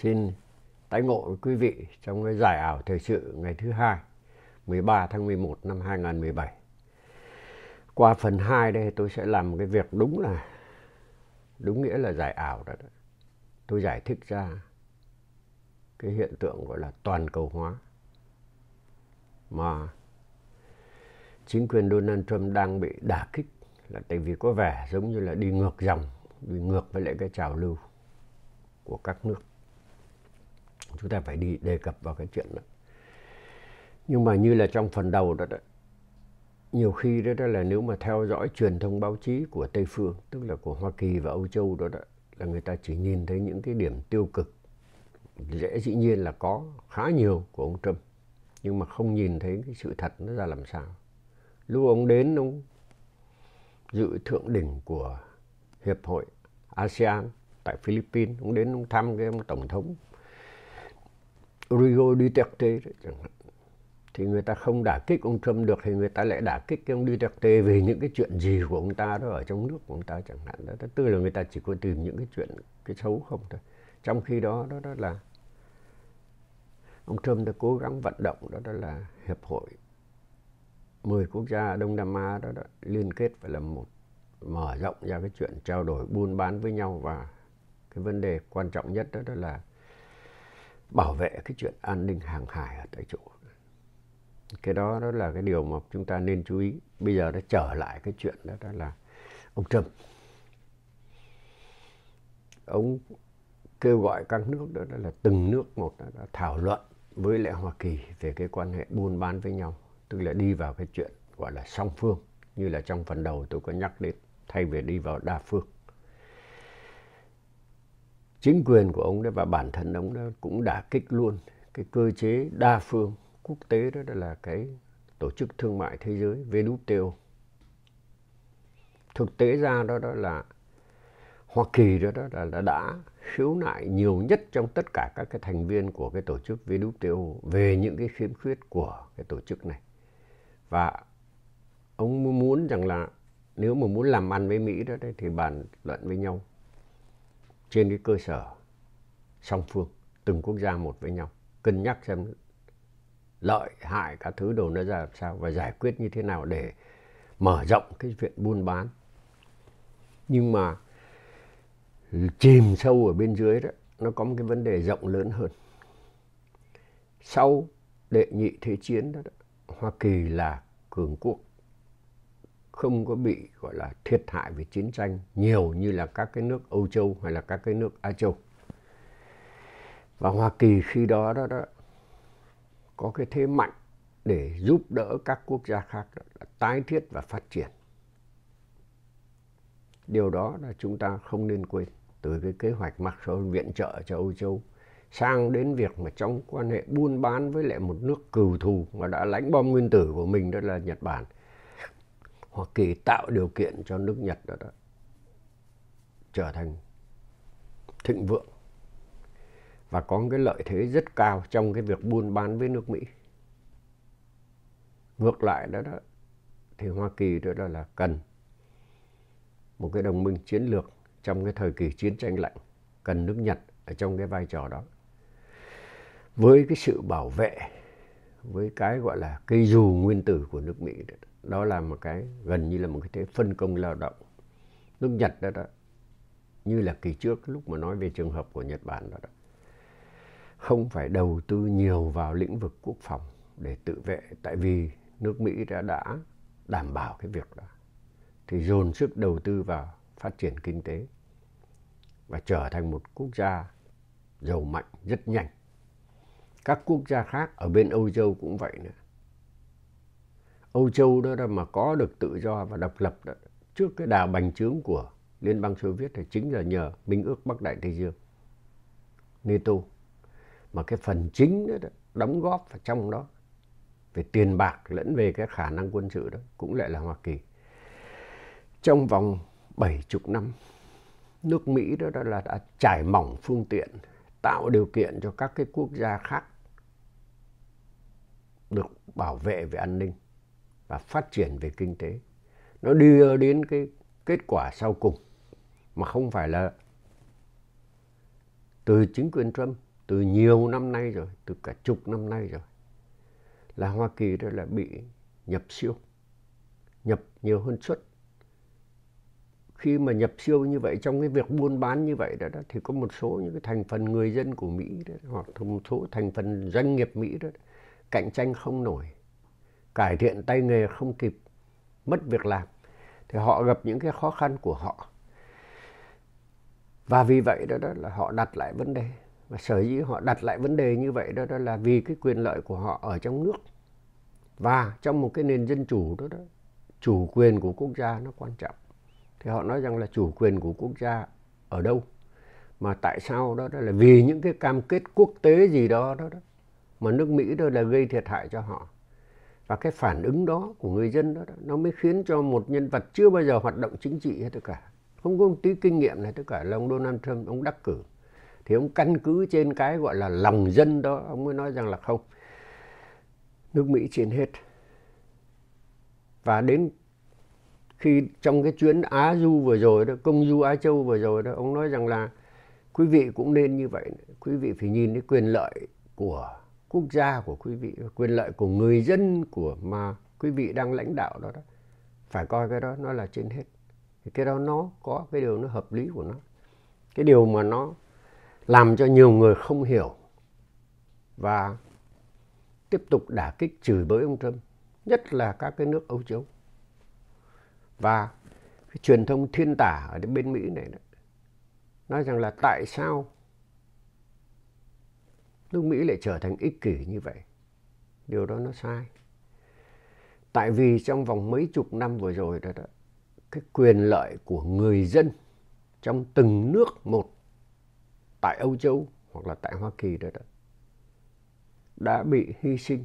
Xin tái ngộ với quý vị trong cái giải ảo thời sự ngày thứ hai 13 tháng 11 năm 2017. Qua phần 2 đây tôi sẽ làm cái việc đúng là đúng nghĩa là giải ảo đó. Tôi giải thích ra cái hiện tượng gọi là toàn cầu hóa mà chính quyền Donald Trump đang bị đả kích là tại vì có vẻ giống như là đi ngược dòng, đi ngược với lại cái trào lưu của các nước chúng ta phải đi đề cập vào cái chuyện đó. Nhưng mà như là trong phần đầu đó, đó nhiều khi đó, đó là nếu mà theo dõi truyền thông báo chí của Tây phương tức là của Hoa Kỳ và Âu Châu đó, đó là người ta chỉ nhìn thấy những cái điểm tiêu cực. Dễ dĩ nhiên là có khá nhiều của ông Trump nhưng mà không nhìn thấy cái sự thật nó ra làm sao. Lúc ông đến ông dự thượng đỉnh của hiệp hội ASEAN tại Philippines ông đến ông thăm cái ông tổng thống Rodrigo Duterte chẳng hạn. Thì người ta không đả kích ông Trump được thì người ta lại đả kích cái ông Duterte về những cái chuyện gì của ông ta đó ở trong nước của ông ta chẳng hạn. Đó tức là người ta chỉ có tìm những cái chuyện cái xấu không thôi. Trong khi đó đó, đó là ông Trump đã cố gắng vận động đó, đó là hiệp hội 10 quốc gia Đông Nam Á đó, đó liên kết phải là một mở rộng ra cái chuyện trao đổi buôn bán với nhau và cái vấn đề quan trọng nhất đó, đó là bảo vệ cái chuyện an ninh hàng hải ở tại chỗ. Cái đó đó là cái điều mà chúng ta nên chú ý. Bây giờ nó trở lại cái chuyện đó đó là ông Trump. Ông kêu gọi các nước đó, đó là từng nước một đã, đã thảo luận với lại Hoa Kỳ về cái quan hệ buôn bán với nhau tức là đi vào cái chuyện gọi là song phương như là trong phần đầu tôi có nhắc đến thay vì đi vào đa phương chính quyền của ông đó và bản thân ông đó cũng đã kích luôn. Cái cơ chế đa phương quốc tế đó là cái tổ chức thương mại thế giới WTO thực tế ra đó đó là Hoa Kỳ đó, đó là, là đã khiếu nại nhiều nhất trong tất cả các cái thành viên của cái tổ chức WTO về những cái khiếm khuyết của cái tổ chức này. Và ông muốn rằng là nếu mà muốn làm ăn với Mỹ đó thì bàn luận với nhau trên cái cơ sở song phương từng quốc gia một với nhau cân nhắc xem lợi hại các thứ đồ nó ra làm sao và giải quyết như thế nào để mở rộng cái chuyện buôn bán. Nhưng mà chìm sâu ở bên dưới đó nó có một cái vấn đề rộng lớn hơn. Sau đệ nhị thế chiến đó, đó Hoa Kỳ là cường quốc không có bị gọi là thiệt hại về chiến tranh nhiều như là các cái nước Âu Châu hay là các cái nước Á Châu. Và Hoa Kỳ khi đó đó, đó có cái thế mạnh để giúp đỡ các quốc gia khác đó, là tái thiết và phát triển. Điều đó là chúng ta không nên quên từ cái kế hoạch mặc dù viện trợ cho Âu Châu sang đến việc mà trong quan hệ buôn bán với lại một nước cừu thù mà đã lãnh bom nguyên tử của mình đó là Nhật Bản Hoa Kỳ tạo điều kiện cho nước Nhật đó, đó trở thành thịnh vượng và có cái lợi thế rất cao trong cái việc buôn bán với nước Mỹ. Ngược lại đó, đó thì Hoa Kỳ đó, đó là cần một cái đồng minh chiến lược trong cái thời kỳ chiến tranh lạnh, cần nước Nhật ở trong cái vai trò đó. Với cái sự bảo vệ, với cái gọi là cây dù nguyên tử của nước Mỹ đó, đó là một cái gần như là một cái thế phân công lao động. Nước Nhật đó, đó như là kỳ trước lúc mà nói về trường hợp của Nhật Bản đó, đó không phải đầu tư nhiều vào lĩnh vực quốc phòng để tự vệ tại vì nước Mỹ đã đã đảm bảo cái việc đó thì dồn sức đầu tư vào phát triển kinh tế và trở thành một quốc gia giàu mạnh rất nhanh các quốc gia khác ở bên Âu Châu cũng vậy nữa Âu Châu đó, mà có được tự do và độc lập đó, trước cái đà bành trướng của Liên bang Xô Viết thì chính là nhờ Minh ước Bắc Đại Tây Dương, NATO. Mà cái phần chính đó, đó đóng góp vào trong đó về tiền bạc lẫn về cái khả năng quân sự đó cũng lại là Hoa Kỳ. Trong vòng 70 năm, nước Mỹ đó, đó là đã trải mỏng phương tiện, tạo điều kiện cho các cái quốc gia khác được bảo vệ về an ninh và phát triển về kinh tế. Nó đưa đến cái kết quả sau cùng mà không phải là từ chính quyền Trump từ nhiều năm nay rồi từ cả chục năm nay rồi là Hoa Kỳ đó là bị nhập siêu nhập nhiều hơn xuất khi mà nhập siêu như vậy trong cái việc buôn bán như vậy đó, đó thì có một số những cái thành phần người dân của Mỹ đó, hoặc một số thành phần doanh nghiệp Mỹ đó cạnh tranh không nổi cải thiện tay nghề không kịp mất việc làm thì họ gặp những cái khó khăn của họ. Và vì vậy đó, đó là họ đặt lại vấn đề. Và sở dĩ họ đặt lại vấn đề như vậy đó, đó là vì cái quyền lợi của họ ở trong nước. Và trong một cái nền dân chủ đó, đó chủ quyền của quốc gia nó quan trọng. Thì họ nói rằng là chủ quyền của quốc gia ở đâu? Mà tại sao đó, đó là vì những cái cam kết quốc tế gì đó đó, đó mà nước Mỹ đó là gây thiệt hại cho họ. Và cái phản ứng đó của người dân đó, đó nó mới khiến cho một nhân vật chưa bao giờ hoạt động chính trị hết tất cả. Không có một tí kinh nghiệm này tất cả là ông Donald Trump ông đắc cử. Thì ông căn cứ trên cái gọi là lòng dân đó ông mới nói rằng là không nước Mỹ trên hết. Và đến khi trong cái chuyến Á Du vừa rồi đó công du Á Châu vừa rồi đó ông nói rằng là quý vị cũng nên như vậy. Quý vị phải nhìn cái quyền lợi của quốc gia của quý vị quyền lợi của người dân của mà quý vị đang lãnh đạo đó đó phải coi cái đó nó là trên hết. Thì cái đó nó có cái điều nó hợp lý của nó. Cái điều mà nó làm cho nhiều người không hiểu và tiếp tục đả kích chửi bới ông Trump nhất là các cái nước Âu Châu. Và cái truyền thông thiên tả ở bên Mỹ này đó, nói rằng là tại sao nước Mỹ lại trở thành ích kỷ như vậy. Điều đó nó sai. Tại vì trong vòng mấy chục năm vừa rồi đó, đó cái quyền lợi của người dân trong từng nước một tại Âu Châu hoặc là tại Hoa Kỳ đó, đó đã bị hy sinh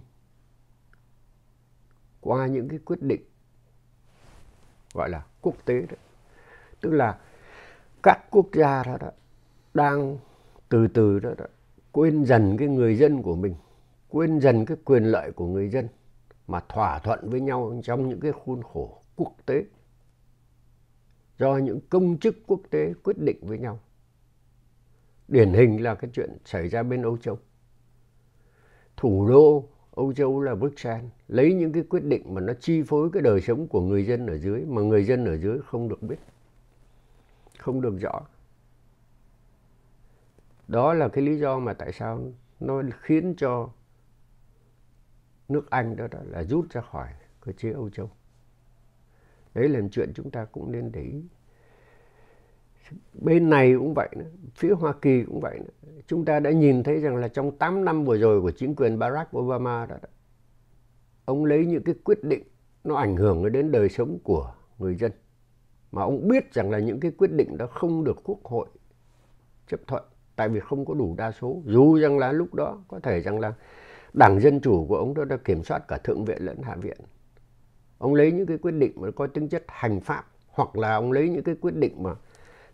qua những cái quyết định gọi là quốc tế đó. Tức là các quốc gia đó, đó đang từ từ đó, đó quên dần cái người dân của mình, quên dần cái quyền lợi của người dân mà thỏa thuận với nhau trong những cái khuôn khổ quốc tế do những công chức quốc tế quyết định với nhau. Điển hình là cái chuyện xảy ra bên Âu Châu. Thủ đô Âu Châu là Bruxelles lấy những cái quyết định mà nó chi phối cái đời sống của người dân ở dưới mà người dân ở dưới không được biết, không được rõ. Đó là cái lý do mà tại sao nó khiến cho nước Anh đó, đó là rút ra khỏi cơ chế Âu Châu. Đấy là chuyện chúng ta cũng nên để ý. Bên này cũng vậy nữa, phía Hoa Kỳ cũng vậy nữa. Chúng ta đã nhìn thấy rằng là trong 8 năm vừa rồi của chính quyền Barack Obama đó, đó ông lấy những cái quyết định nó ảnh hưởng đến đời sống của người dân mà ông biết rằng là những cái quyết định đó không được quốc hội chấp thuận tại vì không có đủ đa số. Dù rằng là lúc đó, có thể rằng là đảng dân chủ của ông đó đã kiểm soát cả thượng viện lẫn hạ viện. Ông lấy những cái quyết định mà có tính chất hành pháp, hoặc là ông lấy những cái quyết định mà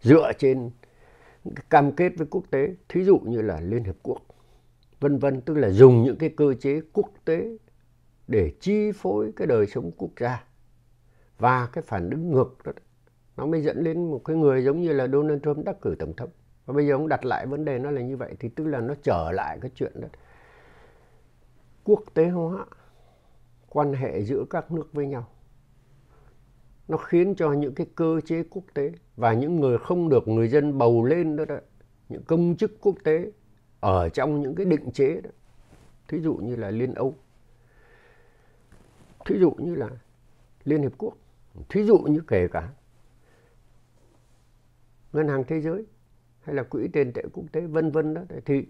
dựa trên cam kết với quốc tế. Thí dụ như là liên hiệp quốc, vân vân, tức là dùng những cái cơ chế quốc tế để chi phối cái đời sống quốc gia. Và cái phản ứng ngược đó, nó mới dẫn đến một cái người giống như là Donald Trump đắc cử tổng thống và bây giờ ông đặt lại vấn đề nó là như vậy thì tức là nó trở lại cái chuyện đó. Quốc tế hóa quan hệ giữa các nước với nhau. Nó khiến cho những cái cơ chế quốc tế và những người không được người dân bầu lên đó, đó những công chức quốc tế ở trong những cái định chế đó. Thí dụ như là liên âu. Thí dụ như là liên hiệp quốc. Thí dụ như kể cả ngân hàng thế giới hay là quỹ tiền tệ quốc tế vân vân đó. Thì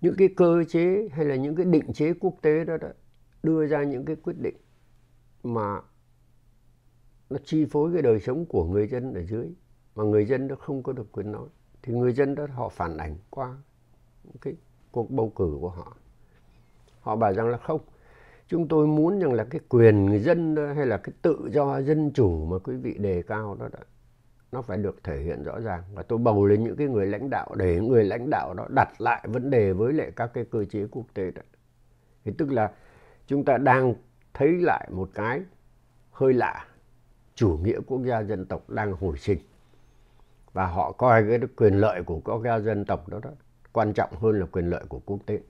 những cái cơ chế hay là những cái định chế quốc tế đó, đó đưa ra những cái quyết định mà nó chi phối cái đời sống của người dân ở dưới mà người dân đó không có được quyền nói. Thì người dân đó họ phản ảnh qua cái cuộc bầu cử của họ. Họ bảo rằng là không chúng tôi muốn rằng là cái quyền người dân hay là cái tự do dân chủ mà quý vị đề cao đó, đó nó phải được thể hiện rõ ràng. Và tôi bầu lên những cái người lãnh đạo để người lãnh đạo đó đặt lại vấn đề với lại các cái cơ chế quốc tế đó thì tức là chúng ta đang thấy lại một cái hơi lạ. Chủ nghĩa quốc gia dân tộc đang hồi sinh. Và họ coi cái quyền lợi của quốc gia dân tộc đó, đó quan trọng hơn là quyền lợi của quốc tế.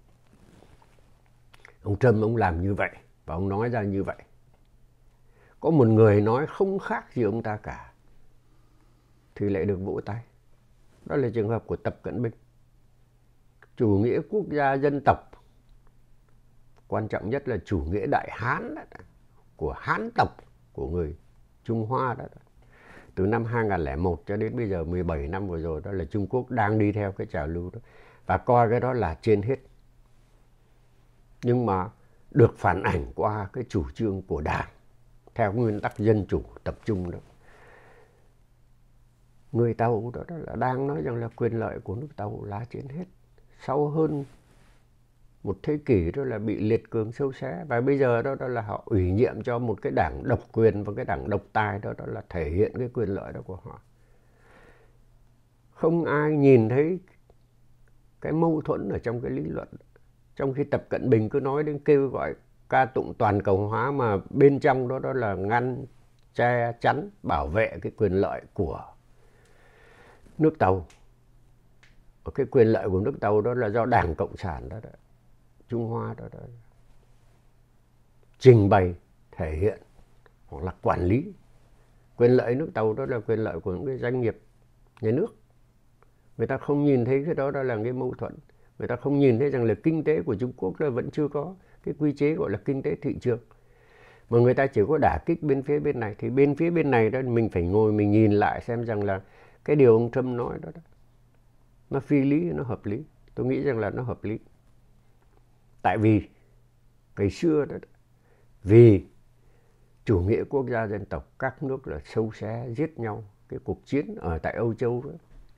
Ông Trump ông làm như vậy và ông nói ra như vậy. Có một người nói không khác gì ông ta cả thì lại được vỗ tay. Đó là trường hợp của tập cận bình. Chủ nghĩa quốc gia dân tộc. Quan trọng nhất là chủ nghĩa đại hán đó, của hán tộc của người trung hoa đó, đó từ năm 2001 cho đến bây giờ 17 năm vừa rồi đó là Trung Quốc đang đi theo cái trào lưu đó. Và coi cái đó là trên hết. Nhưng mà được phản ảnh qua cái chủ trương của Đảng theo nguyên tắc dân chủ tập trung đó. Người Tàu đó, đó là đang nói rằng là quyền lợi của nước Tàu là trên hết. Sau hơn một thế kỷ đó là bị liệt cường sâu xé và bây giờ đó, đó là họ ủy nhiệm cho một cái đảng độc quyền và cái đảng độc tài đó đó là thể hiện cái quyền lợi đó của họ không ai nhìn thấy cái mâu thuẫn ở trong cái lý luận trong khi tập cận bình cứ nói đến kêu gọi ca tụng toàn cầu hóa mà bên trong đó đó là ngăn che chắn bảo vệ cái quyền lợi của nước tàu. Cái quyền lợi của nước tàu đó là do đảng cộng sản đó, đó Trung Hoa đó, đó trình bày thể hiện hoặc là quản lý. Quyền lợi nước tàu đó là quyền lợi của những cái doanh nghiệp nhà nước. Người ta không nhìn thấy cái đó đó là cái mâu thuẫn. Người ta không nhìn thấy rằng là kinh tế của Trung Quốc là vẫn chưa có cái quy chế gọi là kinh tế thị trường. Mà người ta chỉ có đả kích bên phía bên này. Thì bên phía bên này đó mình phải ngồi mình nhìn lại xem rằng là cái điều ông Trump nói đó, đó nó phi lý nó hợp lý. Tôi nghĩ rằng là nó hợp lý. Tại vì ngày xưa đó vì chủ nghĩa quốc gia dân tộc các nước là sâu xé giết nhau cái cuộc chiến ở tại Âu Châu đó,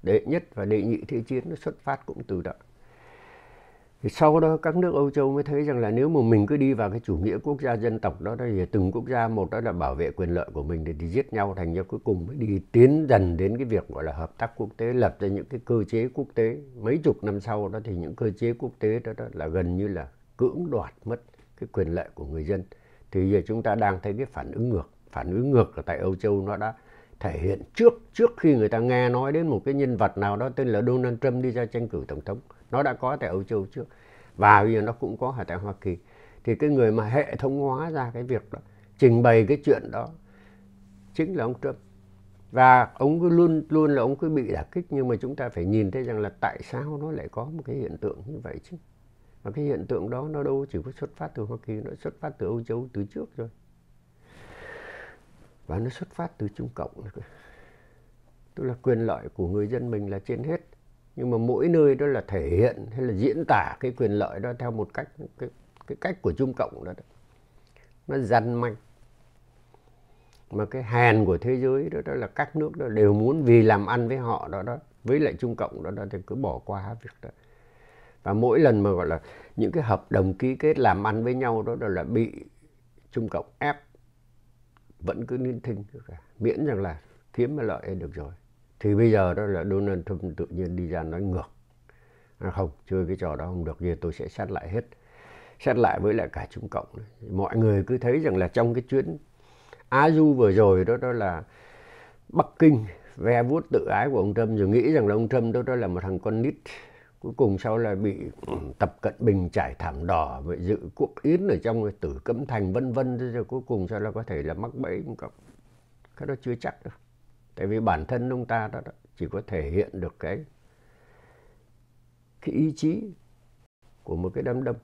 đệ nhất và đệ nhị thế chiến nó xuất phát cũng từ đó thì sau đó các nước Âu Châu mới thấy rằng là nếu mà mình cứ đi vào cái chủ nghĩa quốc gia dân tộc đó thì từng quốc gia một đó là bảo vệ quyền lợi của mình thì, thì giết nhau thành ra cuối cùng mới đi tiến dần đến cái việc gọi là hợp tác quốc tế lập ra những cái cơ chế quốc tế. Mấy chục năm sau đó thì những cơ chế quốc tế đó, đó là gần như là cưỡng đoạt mất cái quyền lợi của người dân. Thì giờ chúng ta đang thấy cái phản ứng ngược phản ứng ngược ở tại Âu Châu nó đã thể hiện trước trước khi người ta nghe nói đến một cái nhân vật nào đó tên là Donald Trump đi ra tranh cử tổng thống nó đã có tại Âu Châu trước. Và bây giờ nó cũng có ở tại Hoa Kỳ. Thì cái người mà hệ thống hóa ra cái việc đó, trình bày cái chuyện đó, chính là ông Trump. Và ông cứ luôn luôn là ông cứ bị đả kích, nhưng mà chúng ta phải nhìn thấy rằng là tại sao nó lại có một cái hiện tượng như vậy chứ? Và cái hiện tượng đó nó đâu chỉ có xuất phát từ Hoa Kỳ, nó xuất phát từ Âu Châu từ trước rồi và nó xuất phát từ Trung Cộng tức là quyền lợi của người dân mình là trên hết nhưng mà mỗi nơi đó là thể hiện hay là diễn tả cái quyền lợi đó theo một cách cái, cái cách của Trung Cộng đó, đó. nó dằn manh. Mà cái hèn của thế giới đó, đó là các nước đó đều muốn vì làm ăn với họ đó đó với lại Trung Cộng đó, đó thì cứ bỏ qua việc đó. Và mỗi lần mà gọi là những cái hợp đồng ký kết làm ăn với nhau đó, đó là bị Trung Cộng ép vẫn cứ nín thinh miễn rằng là kiếm lợi được rồi thì bây giờ đó là Donald Trump tự nhiên đi ra nói ngược. À không chơi cái trò đó không được như tôi sẽ xét lại hết. Xét lại với lại cả Trung Cộng mọi người cứ thấy rằng là trong cái chuyến Á Du vừa rồi đó đó là Bắc Kinh ve vuốt tự ái của ông Trump rồi nghĩ rằng là ông Trump đó, đó là một thằng con nít. Cuối cùng sau là bị tập cận bình trải thảm đỏ vậy dự quốc yến ở trong tử cấm thành vân vân. Rồi cuối cùng sau là có thể là mắc bẫy Trung Cộng. Cái đó chưa chắc đâu tại vì bản thân ông ta đó, đó chỉ có thể hiện được cái cái ý chí của một cái đám đông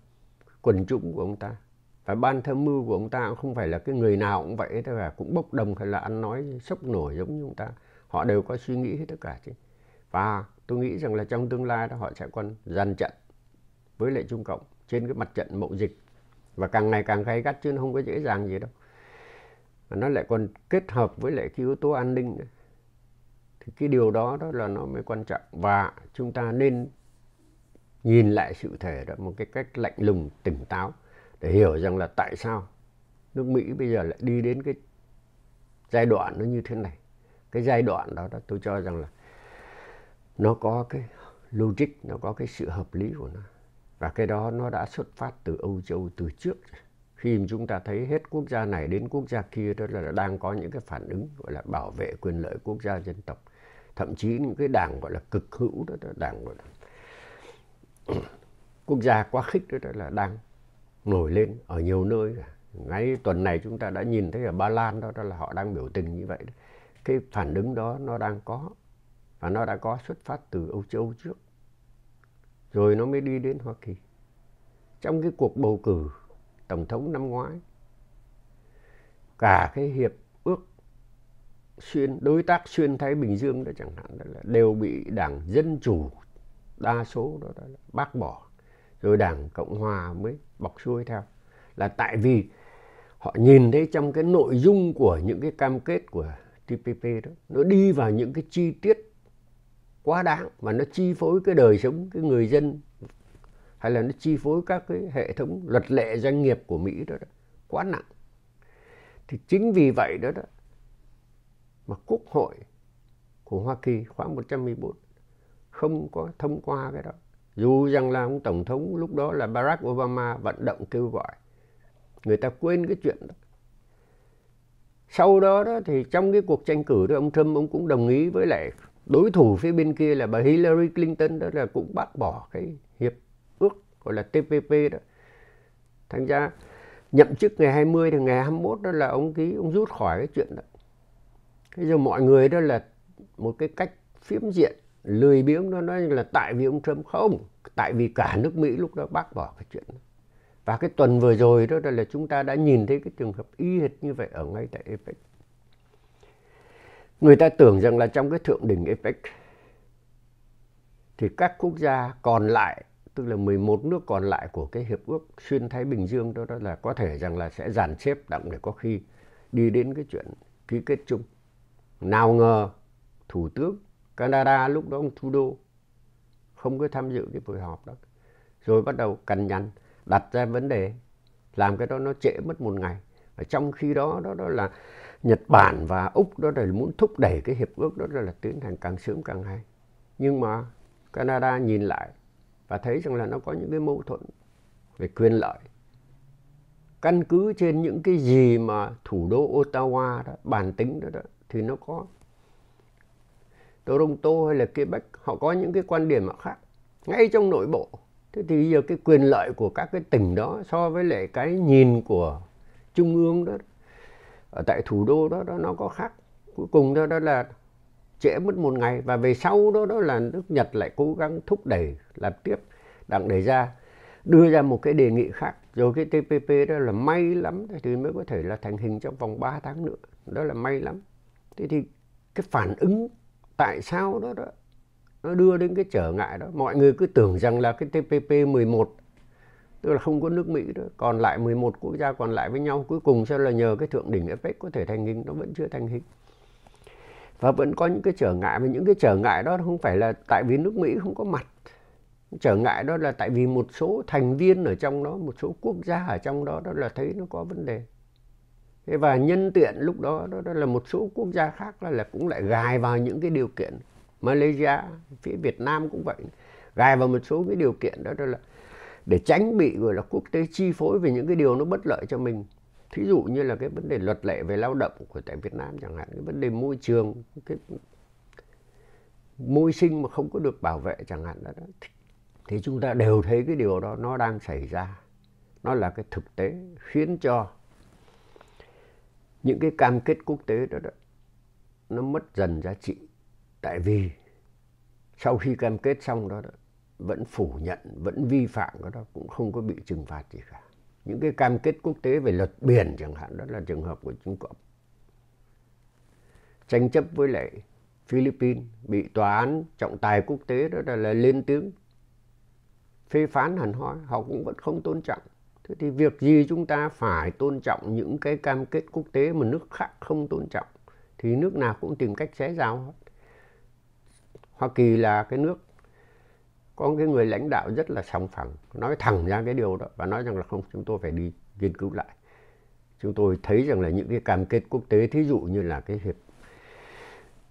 quần chúng của ông ta. Và ban tham mưu của ông ta cũng không phải là cái người nào cũng vậy tức là cũng bốc đồng hay là ăn nói sốc nổi giống như ông ta. Họ đều có suy nghĩ hết tất cả chứ. Và tôi nghĩ rằng là trong tương lai đó họ sẽ còn dàn trận với lại Trung Cộng trên cái mặt trận mậu dịch. Và càng ngày càng gay gắt chứ nó không có dễ dàng gì đâu. Và nó lại còn kết hợp với lại cái yếu tố an ninh nữa thì cái điều đó đó là nó mới quan trọng. Và chúng ta nên nhìn lại sự thể đó một cái cách lạnh lùng tỉnh táo để hiểu rằng là tại sao nước Mỹ bây giờ lại đi đến cái giai đoạn nó như thế này. Cái giai đoạn đó, đó tôi cho rằng là nó có cái logic nó có cái sự hợp lý của nó. Và cái đó nó đã xuất phát từ Âu Châu từ trước. Khi chúng ta thấy hết quốc gia này đến quốc gia kia đó là đang có những cái phản ứng gọi là bảo vệ quyền lợi quốc gia dân tộc thậm chí những cái đảng gọi là cực hữu đó, đó đảng gọi là quốc gia quá khích đó là đang nổi lên ở nhiều nơi. Ngay tuần này chúng ta đã nhìn thấy ở Ba Lan đó, đó là họ đang biểu tình như vậy cái phản ứng đó nó đang có và nó đã có xuất phát từ Âu Châu trước. Rồi nó mới đi đến Hoa Kỳ. Trong cái cuộc bầu cử tổng thống năm ngoái cả cái hiệp ước xuyên đối tác xuyên Thái Bình Dương đó chẳng hạn đó là đều bị đảng Dân Chủ đa số đó, đó là bác bỏ rồi đảng Cộng Hòa mới bọc xuôi theo. Là tại vì họ nhìn thấy trong cái nội dung của những cái cam kết của TPP đó nó đi vào những cái chi tiết quá đáng và nó chi phối cái đời sống cái người dân hay là nó chi phối các cái hệ thống luật lệ doanh nghiệp của Mỹ đó, đó quá nặng. Thì chính vì vậy đó đó mà Quốc hội của Hoa Kỳ khóa 114 không có thông qua cái đó. Dù rằng là ông Tổng thống lúc đó là Barack Obama vận động kêu gọi. Người ta quên cái chuyện đó. Sau đó đó thì trong cái cuộc tranh cử đó, ông Trump ông cũng đồng ý với lại đối thủ phía bên kia là bà Hillary Clinton, đó là cũng bác bỏ cái hiệp ước gọi là TPP đó. Thành ra nhậm chức ngày 20 thì ngày 21 đó là ông ký, ông rút khỏi cái chuyện đó bây giờ mọi người đó là một cái cách phiếm diện lười biếng nó nói là tại vì ông Trump không tại vì cả nước Mỹ lúc đó bác bỏ cái chuyện đó. và cái tuần vừa rồi đó là chúng ta đã nhìn thấy cái trường hợp y hệt như vậy ở ngay tại APEC người ta tưởng rằng là trong cái thượng đỉnh APEC thì các quốc gia còn lại tức là 11 nước còn lại của cái hiệp ước xuyên Thái Bình Dương đó, đó là có thể rằng là sẽ dàn xếp đặng để có khi đi đến cái chuyện ký kết chung. Nào ngờ Thủ tướng Canada lúc đó ông Trudeau không có tham dự cái buổi họp đó. Rồi bắt đầu cằn nhằn đặt ra vấn đề làm cái đó nó trễ mất một ngày. Và trong khi đó đó, đó là Nhật Bản và Úc đó là muốn thúc đẩy cái hiệp ước đó là tiến hành càng sớm càng hay. Nhưng mà Canada nhìn lại và thấy rằng là nó có những cái mâu thuẫn về quyền lợi. Căn cứ trên những cái gì mà thủ đô Ottawa đó, bản tính đó, đó thì nó có. Toronto hay là Quebec họ có những cái quan điểm khác. Ngay trong nội bộ. Thế thì giờ cái quyền lợi của các cái tỉnh đó so với lại cái nhìn của trung ương đó ở tại thủ đô đó, đó nó có khác. Cuối cùng đó, đó là trễ mất một ngày và về sau đó đó là nước Nhật lại cố gắng thúc đẩy làm tiếp đặng đề ra đưa ra một cái đề nghị khác. Rồi cái TPP đó là may lắm thì mới có thể là thành hình trong vòng 3 tháng nữa. Đó là may lắm thế thì cái phản ứng tại sao đó đó, nó đưa đến cái trở ngại đó. Mọi người cứ tưởng rằng là cái TPP 11 tức là không có nước Mỹ đó, còn lại 11 quốc gia còn lại với nhau, cuối cùng sẽ là nhờ cái thượng đỉnh APEC có thể thành hình, nó vẫn chưa thành hình. Và vẫn có những cái trở ngại, và những cái trở ngại đó không phải là tại vì nước Mỹ không có mặt. Trở ngại đó là tại vì một số thành viên ở trong đó, một số quốc gia ở trong đó đó là thấy nó có vấn đề thế và nhân tiện lúc đó đó, đó là một số quốc gia khác là, là cũng lại gài vào những cái điều kiện Malaysia phía Việt Nam cũng vậy. Gài vào một số cái điều kiện đó, đó là để tránh bị gọi là quốc tế chi phối về những cái điều nó bất lợi cho mình. Thí dụ như là cái vấn đề luật lệ về lao động của tại Việt Nam chẳng hạn cái vấn đề môi trường cái môi sinh mà không có được bảo vệ chẳng hạn đó, đó. Thì chúng ta đều thấy cái điều đó nó đang xảy ra. Nó là cái thực tế khiến cho những cái cam kết quốc tế đó, đó nó mất dần giá trị. Tại vì sau khi cam kết xong đó, đó vẫn phủ nhận vẫn vi phạm cái đó cũng không có bị trừng phạt gì cả. Những cái cam kết quốc tế về luật biển chẳng hạn đó là trường hợp của Trung Cộng. Tranh chấp với lại Philippines bị tòa án trọng tài quốc tế đó là, là lên tiếng. Phê phán hẳn hoi họ cũng vẫn không tôn trọng thế thì việc gì chúng ta phải tôn trọng những cái cam kết quốc tế mà nước khác không tôn trọng, thì nước nào cũng tìm cách xé rào hết Hoa Kỳ là cái nước có cái người lãnh đạo rất là sòng phẳng, nói thẳng ra cái điều đó và nói rằng là không, chúng tôi phải đi nghiên cứu lại chúng tôi thấy rằng là những cái cam kết quốc tế, thí dụ như là cái hiệp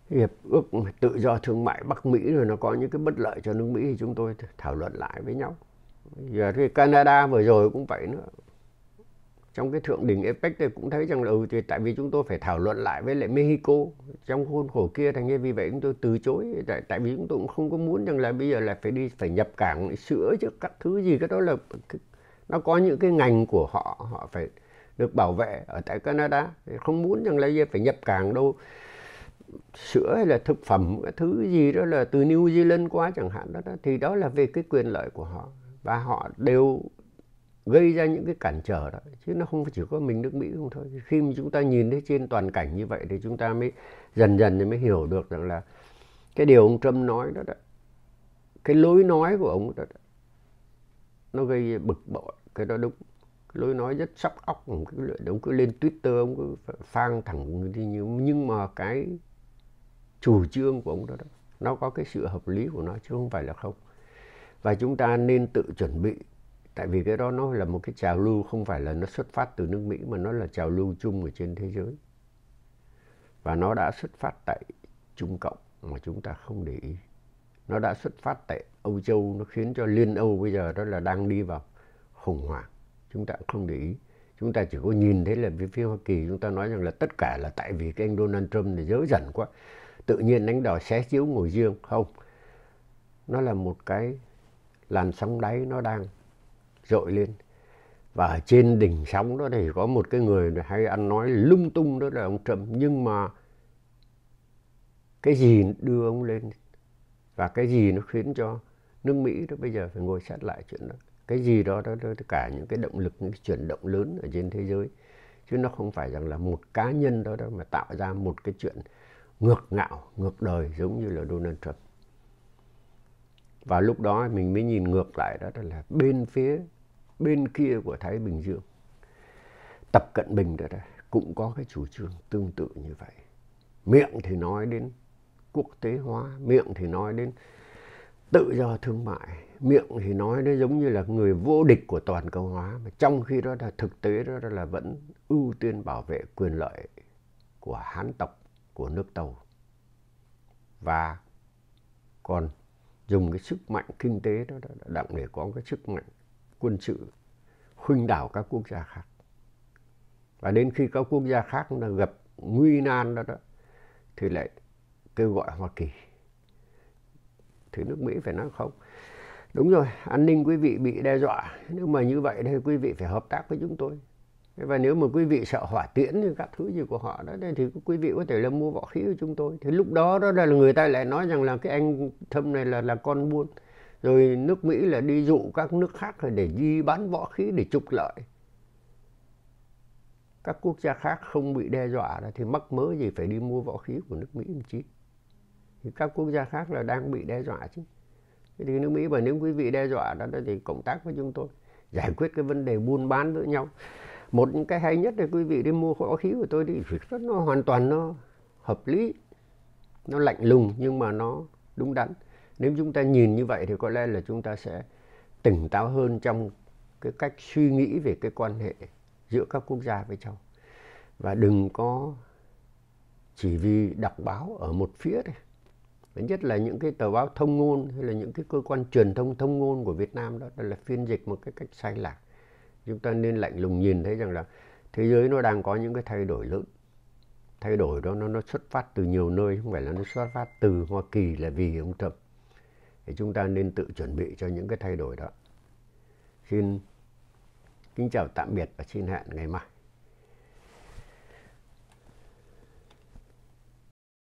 hiệp ước tự do thương mại Bắc Mỹ rồi nó có những cái bất lợi cho nước Mỹ thì chúng tôi thảo luận lại với nhau. Giờ thì Canada vừa rồi cũng vậy nữa. trong cái thượng đỉnh EPEC thì cũng thấy rằng là ừ thì tại vì chúng tôi phải thảo luận lại với lại Mexico trong khuôn khổ kia thành ra vì vậy chúng tôi từ chối. Tại, tại vì chúng tôi cũng không có muốn rằng là bây giờ là phải đi phải nhập cảng sữa chứ các thứ gì cái đó là nó có những cái ngành của họ họ phải được bảo vệ ở tại Canada. Không muốn rằng là phải nhập cảng đâu sữa hay là thực phẩm cái thứ gì đó là từ New Zealand qua chẳng hạn đó, đó. Thì đó là về cái quyền lợi của họ và họ đều gây ra những cái cản trở đó chứ nó không chỉ có mình nước Mỹ không thôi. Khi mà chúng ta nhìn thấy trên toàn cảnh như vậy thì chúng ta mới dần dần thì mới hiểu được rằng là cái điều ông Trump nói đó, đó cái lối nói của ông đó, đó nó gây bực bội cái đó đúng. Cái lối nói rất sóc óc ông cứ, ông cứ lên Twitter ông cứ phang thẳng đi nhưng mà cái chủ trương của ông đó, đó nó có cái sự hợp lý của nó chứ không phải là không và chúng ta nên tự chuẩn bị. Tại vì cái đó nó là một cái trào lưu, không phải là nó xuất phát từ nước Mỹ, mà nó là trào lưu chung ở trên thế giới. Và nó đã xuất phát tại Trung Cộng, mà chúng ta không để ý. Nó đã xuất phát tại Âu Châu, nó khiến cho Liên Âu bây giờ đó là đang đi vào khủng hoảng. Chúng ta không để ý. Chúng ta chỉ có nhìn thấy là phía phía Hoa Kỳ, chúng ta nói rằng là tất cả là tại vì cái anh Donald Trump này dớ dẩn quá. Tự nhiên đánh đòi xé chiếu ngồi riêng. Không. Nó là một cái làn sóng đáy nó đang dội lên. Và ở trên đỉnh sóng đó thì có một cái người hay ăn nói lung tung đó là ông Trump. Nhưng mà cái gì đưa ông lên và cái gì nó khiến cho nước Mỹ đó bây giờ phải ngồi xét lại chuyện đó. Cái gì đó đó, đó tất cả những cái động lực những cái chuyển động lớn ở trên thế giới. Chứ nó không phải rằng là một cá nhân đó đó mà tạo ra một cái chuyện ngược ngạo ngược đời giống như là Donald Trump và lúc đó mình mới nhìn ngược lại đó là bên phía bên kia của Thái Bình Dương. Tập Cận Bình đó, đó cũng có cái chủ trương tương tự như vậy. Miệng thì nói đến quốc tế hóa miệng thì nói đến tự do thương mại miệng thì nói đến giống như là người vô địch của toàn cầu hóa. Mà trong khi đó là thực tế đó là vẫn ưu tiên bảo vệ quyền lợi của hán tộc của nước tàu. Và còn dùng cái sức mạnh kinh tế đó đặng để có cái sức mạnh quân sự khuynh đảo các quốc gia khác. Và đến khi các quốc gia khác là gặp nguy nan đó, đó thì lại kêu gọi Hoa Kỳ. Thì nước Mỹ phải nói không? Đúng rồi an ninh quý vị bị đe dọa. Nếu mà như vậy thì quý vị phải hợp tác với chúng tôi và nếu mà quý vị sợ hỏa tiễn như các thứ gì của họ đó thì quý vị có thể là mua võ khí của chúng tôi. Thì lúc đó đó là người ta lại nói rằng là cái anh thâm này là là con buôn. Rồi nước Mỹ là đi dụ các nước khác để đi bán võ khí để trục lợi. Các quốc gia khác không bị đe dọa thì mắc mớ gì phải đi mua võ khí của nước Mỹ làm chi? Thì các quốc gia khác là đang bị đe dọa chứ. Thì nước Mỹ mà nếu quý vị đe dọa đó thì cộng tác với chúng tôi, giải quyết cái vấn đề buôn bán với nhau một những cái hay nhất là quý vị đi mua võ khí của tôi thì rất nó hoàn toàn nó hợp lý. Nó lạnh lùng nhưng mà nó đúng đắn. Nếu chúng ta nhìn như vậy thì có lẽ là chúng ta sẽ tỉnh táo hơn trong cái cách suy nghĩ về cái quan hệ giữa các quốc gia với nhau. Và đừng có chỉ vì đọc báo ở một phía thôi. nhất là những cái tờ báo thông ngôn hay là những cái cơ quan truyền thông thông ngôn của Việt Nam đó, đó là phiên dịch một cái cách sai lạc chúng ta nên lạnh lùng nhìn thấy rằng là thế giới nó đang có những cái thay đổi lớn. Thay đổi đó, nó nó xuất phát từ nhiều nơi, không phải là nó xuất phát từ Hoa Kỳ là vì ông Trump. Thì chúng ta nên tự chuẩn bị cho những cái thay đổi đó. Xin kính chào tạm biệt và xin hẹn ngày mai.